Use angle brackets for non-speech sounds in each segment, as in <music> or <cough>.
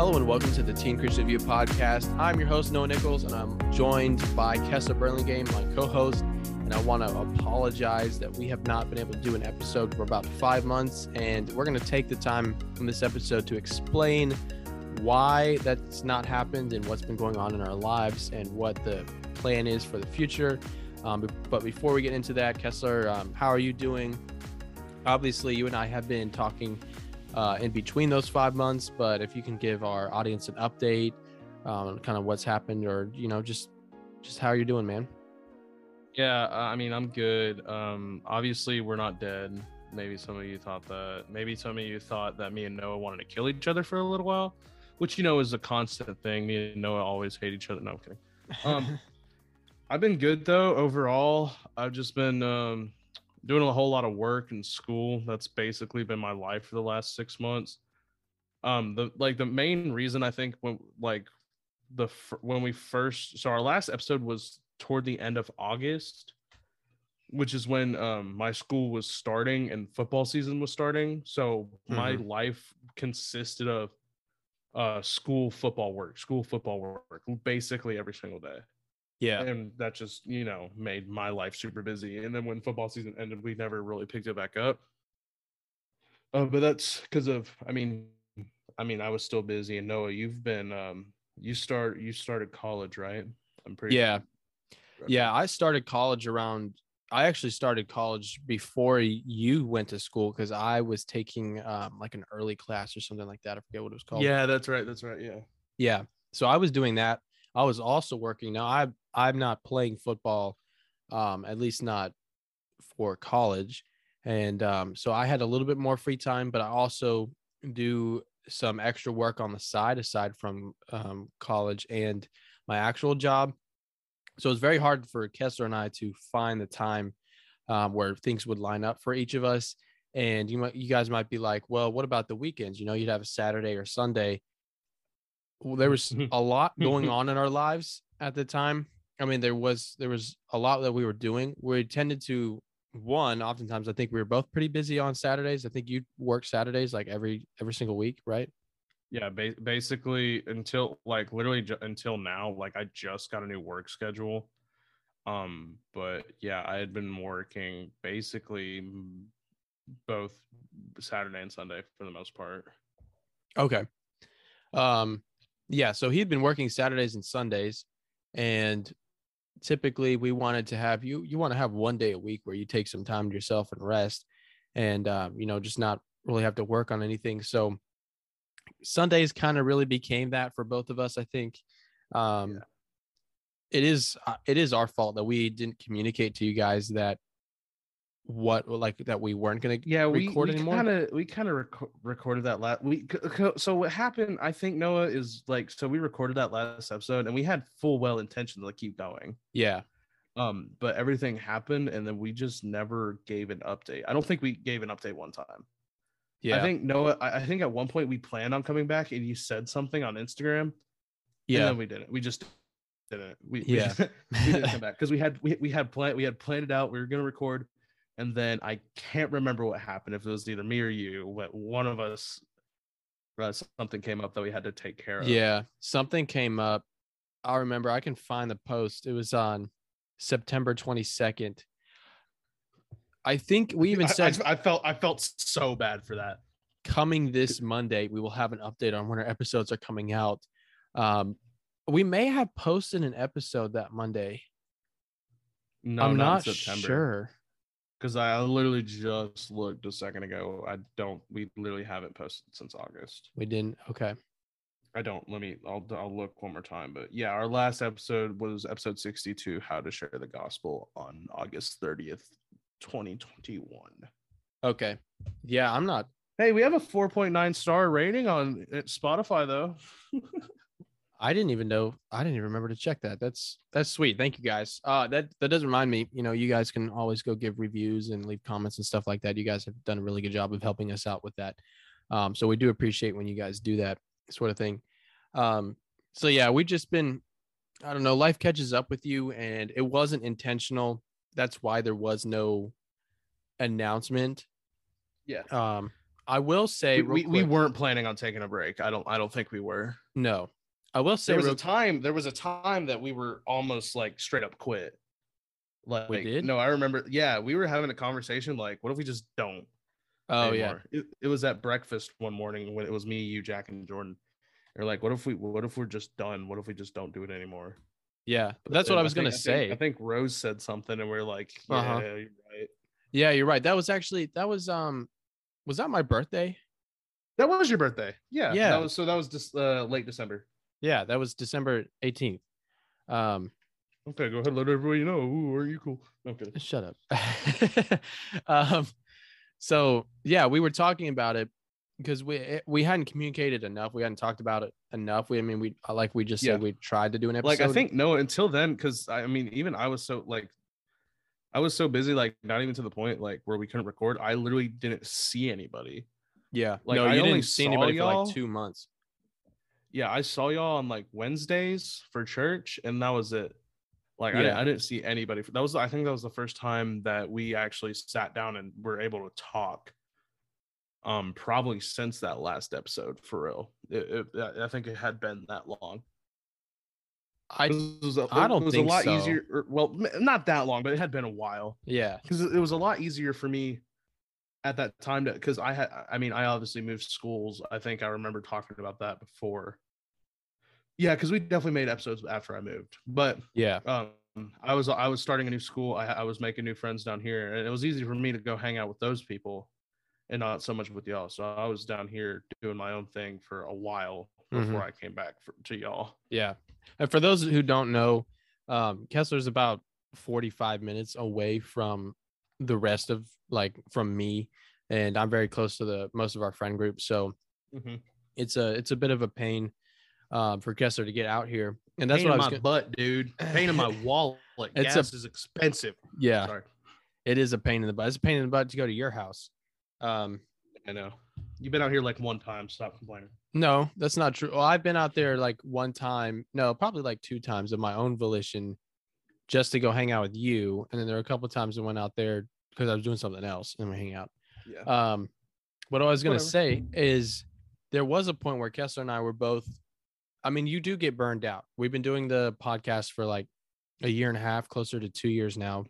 Hello and welcome to the Teen Christian View podcast. I'm your host, Noah Nichols, and I'm joined by Kessler Burlingame, my co host. And I want to apologize that we have not been able to do an episode for about five months. And we're going to take the time from this episode to explain why that's not happened and what's been going on in our lives and what the plan is for the future. Um, but before we get into that, Kessler, um, how are you doing? Obviously, you and I have been talking uh, in between those five months. But if you can give our audience an update, um, kind of what's happened, or you know, just just how you're doing, man. Yeah, I mean, I'm good. Um, obviously, we're not dead. Maybe some of you thought that. Maybe some of you thought that me and Noah wanted to kill each other for a little while, which you know is a constant thing. Me and Noah always hate each other. No, I'm kidding. Um, <laughs> I've been good though overall. I've just been um, doing a whole lot of work in school. That's basically been my life for the last six months. Um, the like the main reason I think when like the when we first so our last episode was toward the end of August, which is when um my school was starting and football season was starting. So mm-hmm. my life consisted of uh school football work, school football work, basically every single day. Yeah. And that just, you know, made my life super busy. And then when football season ended, we never really picked it back up. Uh, but that's because of, I mean, I mean, I was still busy. And Noah, you've been, um, you start, you started college, right? I'm pretty. Yeah. Sure. Yeah. I started college around, I actually started college before you went to school because I was taking um, like an early class or something like that. I forget what it was called. Yeah, that's right. That's right. Yeah. Yeah. So I was doing that. I was also working. Now I I'm not playing football, um, at least not for college. And um, so I had a little bit more free time, but I also do some extra work on the side aside from um, college and my actual job. So it's very hard for Kessler and I to find the time um, where things would line up for each of us. And you might, you guys might be like, well, what about the weekends? You know, you'd have a Saturday or Sunday. Well, there was <laughs> a lot going on in our lives at the time I mean, there was there was a lot that we were doing. We tended to one. Oftentimes, I think we were both pretty busy on Saturdays. I think you work Saturdays like every every single week, right? Yeah, ba- basically until like literally ju- until now. Like I just got a new work schedule. Um, but yeah, I had been working basically both Saturday and Sunday for the most part. Okay. Um, yeah, so he'd been working Saturdays and Sundays, and typically we wanted to have you you want to have one day a week where you take some time to yourself and rest and um, you know just not really have to work on anything so sundays kind of really became that for both of us i think um, yeah. it is uh, it is our fault that we didn't communicate to you guys that what like that we weren't to yeah record we, we anymore. Kind of we kind of rec- recorded that last we so what happened I think Noah is like so we recorded that last episode and we had full well intention to keep going. Yeah. Um but everything happened and then we just never gave an update. I don't think we gave an update one time. Yeah. I think Noah I, I think at one point we planned on coming back and you said something on Instagram. Yeah. And then we didn't. We just didn't. We, yeah. we, <laughs> we didn't come <laughs> back because we had we, we had planned we had planned it out. We were gonna record and then I can't remember what happened if it was either me or you, but one of us uh, something came up that we had to take care of. Yeah, something came up. I remember I can find the post. It was on September 22nd. I think we even said I, I, I felt I felt so bad for that. Coming this Monday, we will have an update on when our episodes are coming out. Um, we may have posted an episode that Monday. No, I'm not, not sure because I literally just looked a second ago. I don't. We literally haven't posted since August. We didn't. Okay. I don't. Let me. I'll. I'll look one more time. But yeah, our last episode was episode sixty-two. How to share the gospel on August thirtieth, twenty twenty-one. Okay. Yeah, I'm not. Hey, we have a four point nine star rating on uh, Spotify though. <laughs> I didn't even know. I didn't even remember to check that. That's that's sweet. Thank you guys. Uh, that that does remind me. You know, you guys can always go give reviews and leave comments and stuff like that. You guys have done a really good job of helping us out with that. Um, so we do appreciate when you guys do that sort of thing. Um, so yeah, we've just been. I don't know. Life catches up with you, and it wasn't intentional. That's why there was no announcement. Yeah. Um, I will say we, we, we weren't planning on taking a break. I don't I don't think we were. no. I will say There was real a time there was a time that we were almost like straight up quit. Like did? no, I remember. Yeah, we were having a conversation like, what if we just don't? Oh yeah. It, it was at breakfast one morning when it was me, you, Jack, and Jordan. They're like, what if we what if we're just done? What if we just don't do it anymore? Yeah. but That's what I was think- gonna think- say. I think Rose said something, and we are like, yeah, Uh-huh. you're right. Yeah, you're right. That was actually that was um was that my birthday? That was your birthday. Yeah. Yeah. That was so that was just uh, late December. Yeah, that was December 18th. Um Okay, go ahead, let everybody know. Ooh, are you cool? Okay. shut up. <laughs> um so yeah, we were talking about it because we we hadn't communicated enough. We hadn't talked about it enough. We I mean we like we just Yeah. said we tried to do an episode. Like I think no, until then, because I mean, even I was so like, I was so busy, like not even to the point like where we couldn't record. I literally didn't see anybody. yeah. like, no, I you only didn't see anybody for y'all- like 2 months. Yeah, I saw y'all on like Wednesdays for church, and that was it. Like I, didn't, Yeah. I didn't see anybody. That was I think that was the first time that we actually sat down and were able to talk. Um, probably since that last episode, for real. It, it, I- think it had been that long. I It was a- I it don't was think a lot so. easier. or- well, not that long, but it had been a while. yeah. because it was a lot easier for me at that time to because I had I mean I obviously moved schools. I think I remember talking about that before. Yeah, because we definitely made episodes after I moved, but Yeah. um, I was I was starting a new school. I, I was making new friends down here, and it was easy for me to go hang out with those people, and not so much with y'all. So I was down here doing my own thing for a while before I came back for, to y'all. Yeah. And for those who don't know, um, Kessler's about 45 minutes away from the rest of like from me. And I'm very close to the most of our friend group. So it's a it's a bit of a pain um, for Kessler to get out here. And that's Pain what I was my gonna, butt, dude. Pain in my <laughs> wallet. It's a- Gas is expensive. yeah, Sorry. it is a pain in the butt. It's a pain in the butt to go to your house. Um, I know. You've been out here like one time. Stop complaining. no, that's not true. Well, I've been out there like one time, no, probably like two times of my own volition just to go hang out with you. And then there were a couple of times I went out there because I was doing something else and we hang out. Yeah. Um, what I was gonna Whatever. say is there was a point where Kessler and I were both. I mean, you do get burned out. We've been doing the podcast for like a year and a half, closer to two years now.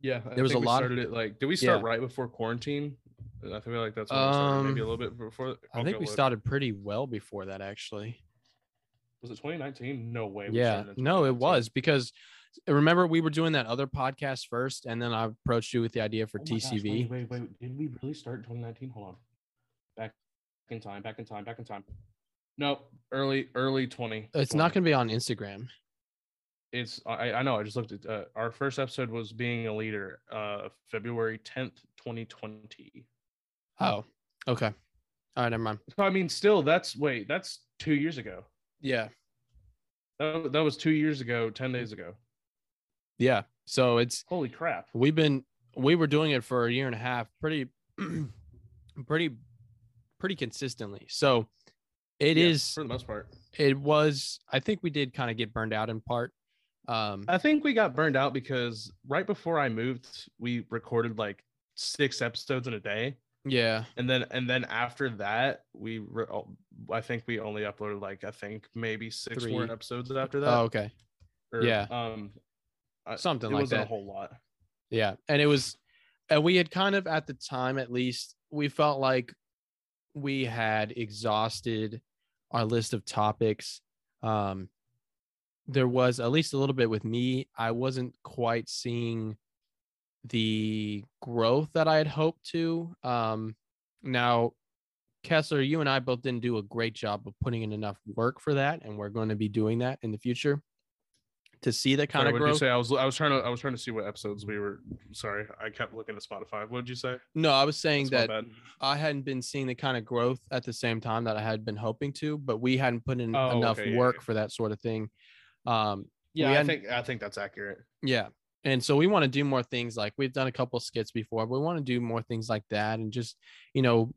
yeah. I there was a we lot of- it like. Did we start Yeah. right before quarantine? I feel like that's when we started. Maybe a Um, little bit before. I I'll think we look. started pretty well before that, actually. Was it 2019? No way. Yeah, no, it was because remember we were doing that other podcast first, and then I approached you with the idea for Oh my gosh, TCV. wait, wait, wait. Did we really start in 2019? Hold on. Back in time. Back in time. Back in time. No, early, early 20. It's not going to be on Instagram. It's I, I know. I just looked at uh, our first episode was being a leader, uh, February 10th, 2020. Oh, okay. All right, never mind. So I mean, still, that's wait, that's two years ago. Yeah, That, that was two years ago, 10 days ago. Yeah. So it's Holy crap. we've been we were doing it for a year and a half, pretty, <clears throat> pretty, pretty consistently. So it Yeah, is. for the most part. It was. I think we did kind of get burned out in part. Um, I think we got burned out because right before I moved, we recorded like six episodes in a day. yeah, And then and then after that, we re- oh, I think we only uploaded like I think maybe six more episodes after that. oh, okay, or, yeah. Um something it like wasn't that. a whole lot. Yeah. And it was, and we had kind of at the time, at least, we felt like we had exhausted our list of topics. Um, there was at least a little bit with me. I wasn't quite seeing the growth that I had hoped to. Um, now, Kessler, you and I both didn't do a great job of putting in enough work for that, and we're going to be doing that in the future to see that kind Sorry, of what did growth. you say? I was I was trying to I was trying to see what episodes we were. Sorry, I kept looking at Spotify. What did you say? No, I was saying That's that. I hadn't been seeing the kind of growth at the same time that I had been hoping to, but we hadn't put in Oh, enough okay, work yeah. for that sort of thing. Um, Yeah, I think I think that's accurate. yeah. And so we want to do more things like we've done a couple skits before, but we want to do more things like that and just, you know,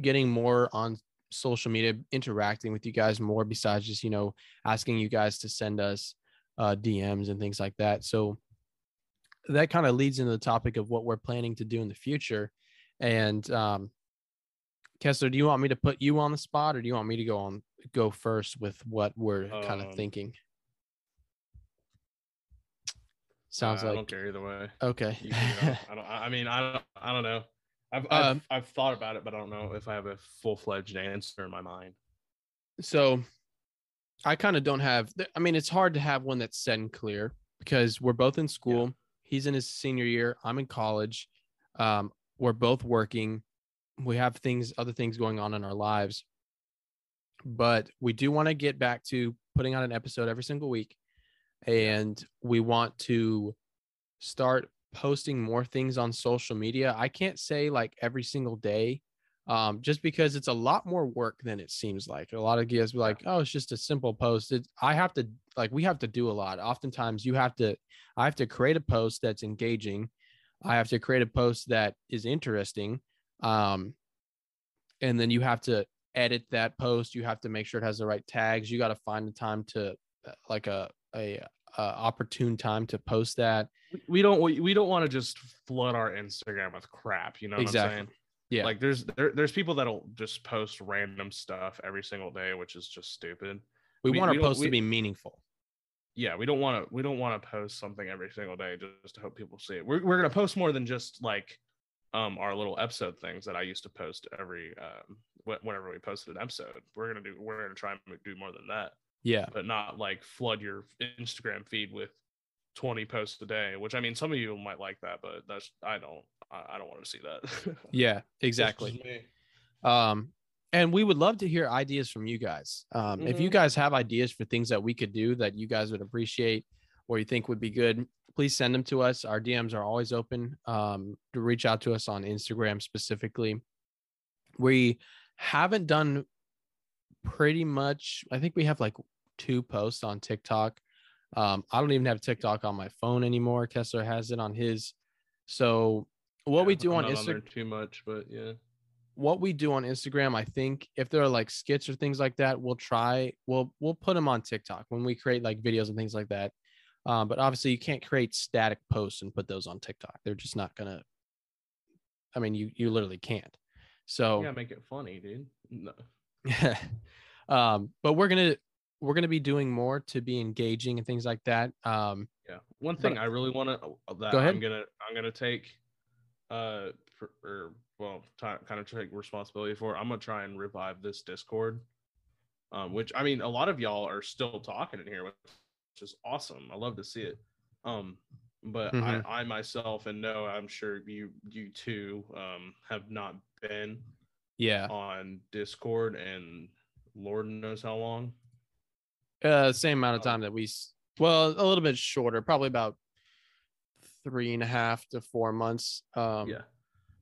getting more on social media, interacting with you guys more besides just, you know, asking you guys to send us uh, DMs and things like that. So that kind of leads into the topic of what we're planning to do in the future. And um, Kessler, do you want me to put you on the spot, or do you want me to go on go first with what we're kind of Um, thinking? Sounds Uh, I don't care either way. okay. You can go. <laughs> I don't. I I mean, I don't. I don't know. I've I've, Um, I've thought about it, but I don't know if I have a full fledged answer in my mind. so I kind of don't have. I mean, it's hard to have one that's set and clear because we're both in school. He's in his senior year. I'm in college. Um, we're both working. We have things, other things going on in our lives, but we do want to get back to putting out an episode every single week, and we want to start posting more things on social media. I can't say like every single day um, just because it's a lot more work than it seems like. A lot of guys be like, "Oh, it's just a simple post." It, I have to like we have to do a lot. Oftentimes, you have to. I have to create a post that's engaging. I have to create a post that is interesting, um, and then you have to edit that post. You have to make sure it has the right tags. You got to find the time to uh, like a a, opportune time to post that. We- don't. We, we don't want to just flood our Instagram with crap. You know what Exactly. Yeah. Like there's there, there's people that'll just post random stuff every single day, which is just stupid. We, we- want our we don't- post to be meaningful. yeah we don't want to we don't want to post something every single day just to hope people see it we're, we're to post more than just like um our little episode things that i used to post every um wh- whenever we posted an episode we're to do we're to try and do more than that Yeah. but not like flood your instagram feed with 20 posts a day which i mean some of you might like that but that's i don't i, I don't want to see that <laughs> Yeah. Exactly. Um, and we would love to hear ideas from you guys. Um, If you Mhm. guys have ideas for things that we could do that you guys would appreciate or you think would be good, please send them to us. Our DMs are always open um, to reach out to us on Instagram specifically. We haven't done pretty much, I think we have like two posts on TikTok. Um, I don't even have TikTok on my phone anymore. Kessler has it on his. So, what we do I'm on Instagram too much but yeah what we do on Instagram, I think if there are like skits or things like that, we'll try we'll we'll put them on TikTok when we create like videos and things like that. Um, but obviously you can't create static posts and put those on TikTok. They're just not gonna. I mean, you you literally can't. So yeah make it funny dude no. <laughs> um, but we're gonna we're gonna be doing more to be engaging and things like that. Um, Yeah. One But- thing I really want to that Go ahead. I'm gonna I'm gonna take uh for, or well ti- kind of take responsibility for. I'm gonna try and revive this Discord. Um, which I mean, a lot of y'all are still talking in here, which is awesome. I love to see it. Um, but Mhm. I, I myself and no, I'm sure you you too um have not been yeah, on Discord and Lord knows how long. uh, same amount of Oh. time that we. Well, a little bit shorter, probably about three and a half to four months. Um, yeah,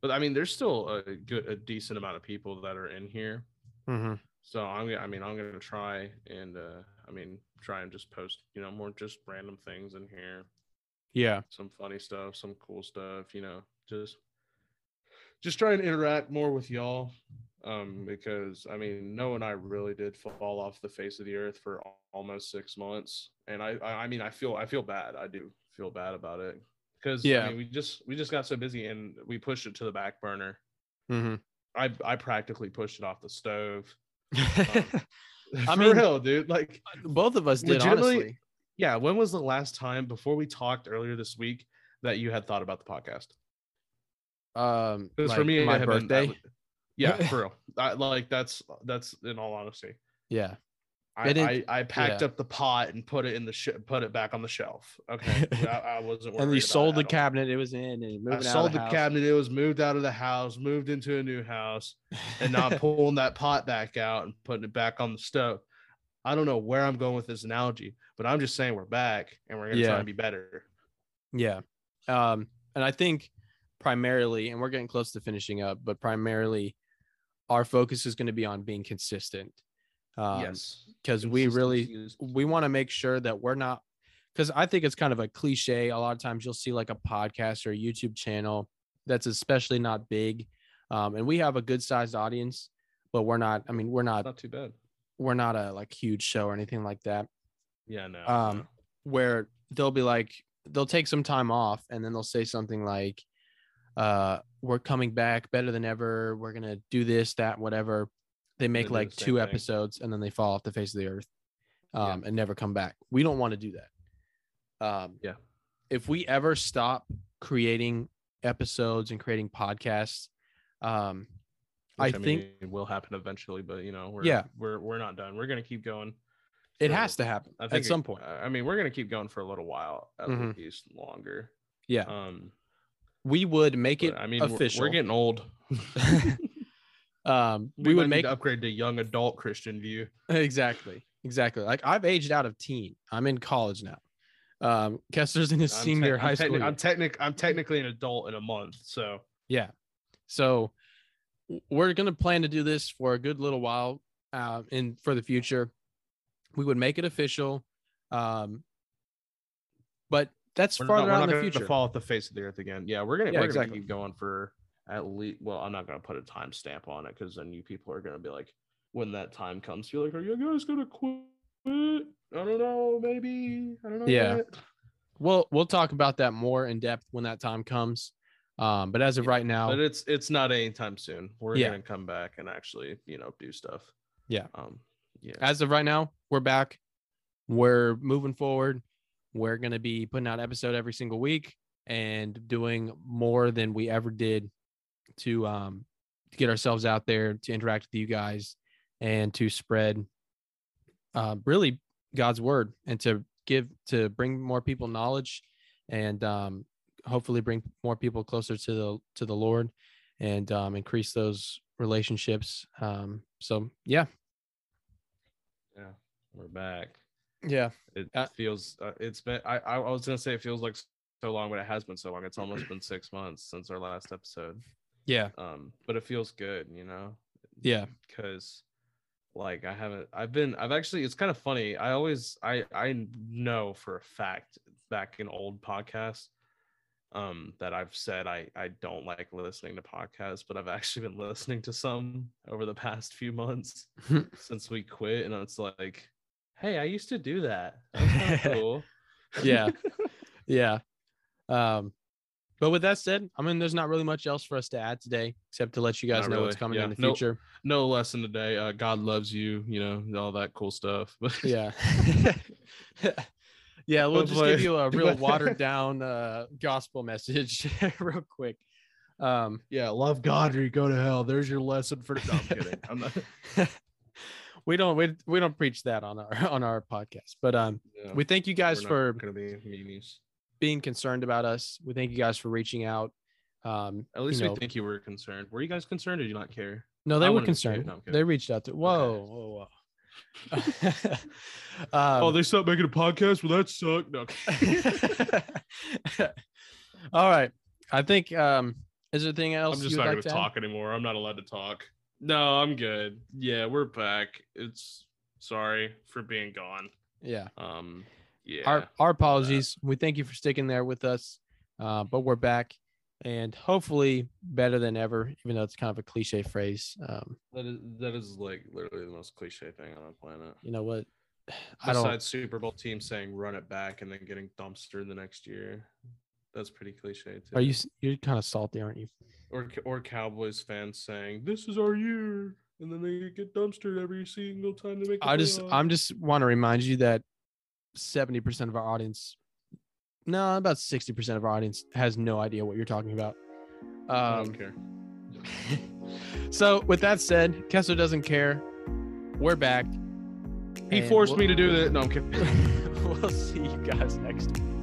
but I mean, there's still a good a decent amount of people that are in here. mhm. So I'm gonna, I mean, I'm gonna try and, uh, I mean, try and just post, you know, more just random things in here, Yeah. some funny stuff, some cool stuff, you know, just, just try and interact more with y'all. Um, because I mean, Noah and I really did fall off the face of the earth for almost six months, and I, I, I mean, I feel, I feel bad. I do feel bad about it because Yeah. I mean, we just, we just got so busy and we pushed it to the back burner. hmm I, I practically pushed it off the stove. <laughs> <laughs> I For mean- real, dude. Like, Both of us did, honestly. yeah. When was the last time before we talked earlier this week that you had thought about the podcast? Um, Because like for me, my had been- birthday. yeah, for <laughs> real. I, like that's that's in all honesty. yeah. I, It I, I packed yeah. up the pot and put it in the sh- put it back on the shelf. Okay, <laughs> I, I wasn't. and you sold the it at all. cabinet it was in and I out sold the house. cabinet. It was moved out of the house, moved into a new house, and now I'm <laughs> pulling that pot back out and putting it back on the stove. I don't know where I'm going with this analogy, but I'm just saying we're back and we're gonna try Yeah. and be better. Yeah. Um, and I think primarily, and we're getting close to finishing up, but primarily our focus is going to be on being consistent. Um, yes, because we really we want to make sure that we're not because I think it's kind of a cliche. A lot of times you'll see like a podcast or a YouTube channel that's especially not big. Um, and we have a good sized audience, but we're not, I mean, we're not not too bad. we're not a like huge show or anything like that. Yeah, no. Um, no. where they'll be like they'll take some time off and then they'll say something like uh, we're coming back better than ever. We're gonna do this, that, whatever. They make do like the two thing. episodes and then they fall off the face of the earth, Yeah. um, and never come back. We don't want to do that. Um, Yeah. If we ever stop creating episodes and creating podcasts, um, I Which, think mean, it will happen eventually, but you know, we're Yeah. we're we're not done. We're gonna keep going. it for- has to happen I at think it- some point. I mean, we're gonna keep going for a little while, at Mhm. least longer. Yeah, Um, we would make it I mean, we're- We're, getting old. <laughs> <laughs> um, we, we, would make upgrade to young adult Christian view. exactly, exactly. Like I've aged out of teen. I'm in college now. Um, Kessler's in his I'm senior tec- high I'm school. techni- year. I'm technic. I'm technically an adult in a month, so Yeah. So we're going to plan to do this for a good little while uh, in for the future. We would make it official. Um, but that's we're farther not, out in the future. fall off the face of the earth again. Yeah, we're gonna Yeah, we're exactly. gonna keep going for at least. Well, I'm not gonna put a timestamp on it because then you people are gonna be like, when that time comes, you're like, are you guys gonna quit? I don't know, maybe. I don't know. Yeah. yet." We'll we'll talk about that more in depth when that time comes. Um, but as of right now, but it's it's not anytime soon. We're Yeah. gonna come back and actually, you know, do stuff. Yeah. Um. Yeah. as of right now, we're back. We're moving forward. We're going to be putting out episode every single week and doing more than we ever did to um to get ourselves out there to interact with you guys and to spread uh really God's word and to give to bring more people knowledge and um hopefully bring more people closer to the to the Lord and um increase those relationships um so yeah yeah. We're back. yeah It Uh, feels. Uh, it's been. I I was gonna say it feels like so long, but it has been so long. It's almost been six months since our last episode. Yeah Um. But it feels good, you know. yeah because like i haven't i've been i've actually it's kind of funny i always i i know for a fact back in old podcasts um that i've said i i don't like listening to podcasts but i've actually been <laughs> listening to some over the past few months <laughs> since we quit and it's like hey i used to do that That's <laughs> cool Yeah. yeah um but with that said i mean there's not really much else for us to add today except to let you guys Not know what's coming yeah. in the future no lesson today uh god loves you you know all that cool stuff <laughs> yeah <laughs> yeah we'll just give you a <laughs> real watered down uh gospel message real quick um Yeah, love God or you go to hell. There's your lesson for. No, I'm kidding. I'm not. we don't we, we don't preach that on our on our podcast but um Yeah, we thank you guys for not gonna be meanies. being concerned about us we thank you guys for reaching out um At least you know, we think you were concerned. Were you guys concerned or did you not care? No, they I were wanted to see it. concerned. No, they reached out to. Whoa, whoa, whoa. <laughs> um, oh, they stopped making a podcast. Well, that sucked. No. <laughs> All right. I think. Um, is there anything else I'm just not like to add? talk anymore. I'm not allowed to talk. No, I'm good. Yeah, we're back. It's sorry for being gone. Yeah. Um, yeah. Our our apologies. We thank you for sticking there with us. Uh, but we're back, and hopefully better than ever. Even though it's kind of a cliche phrase. Um, that is that is like literally the most cliche thing on the planet. you know what? <sighs> I don't. Besides Super Bowl team saying run it back and then getting dumpstered the next year. That's pretty cliche too. Are you? You're kind of salty, aren't you? or or Cowboys fans saying this is our year, and then they get dumpstered every single time they make. I just. I'm just want to remind you that 70% of our audience no, about 60% of our audience has no idea what you're talking about. I Um don't care. <laughs> so with that said, Kessler doesn't care. We're back. He forced we'll- me to do that. No, I'm kidding. <laughs> we'll see you guys next week.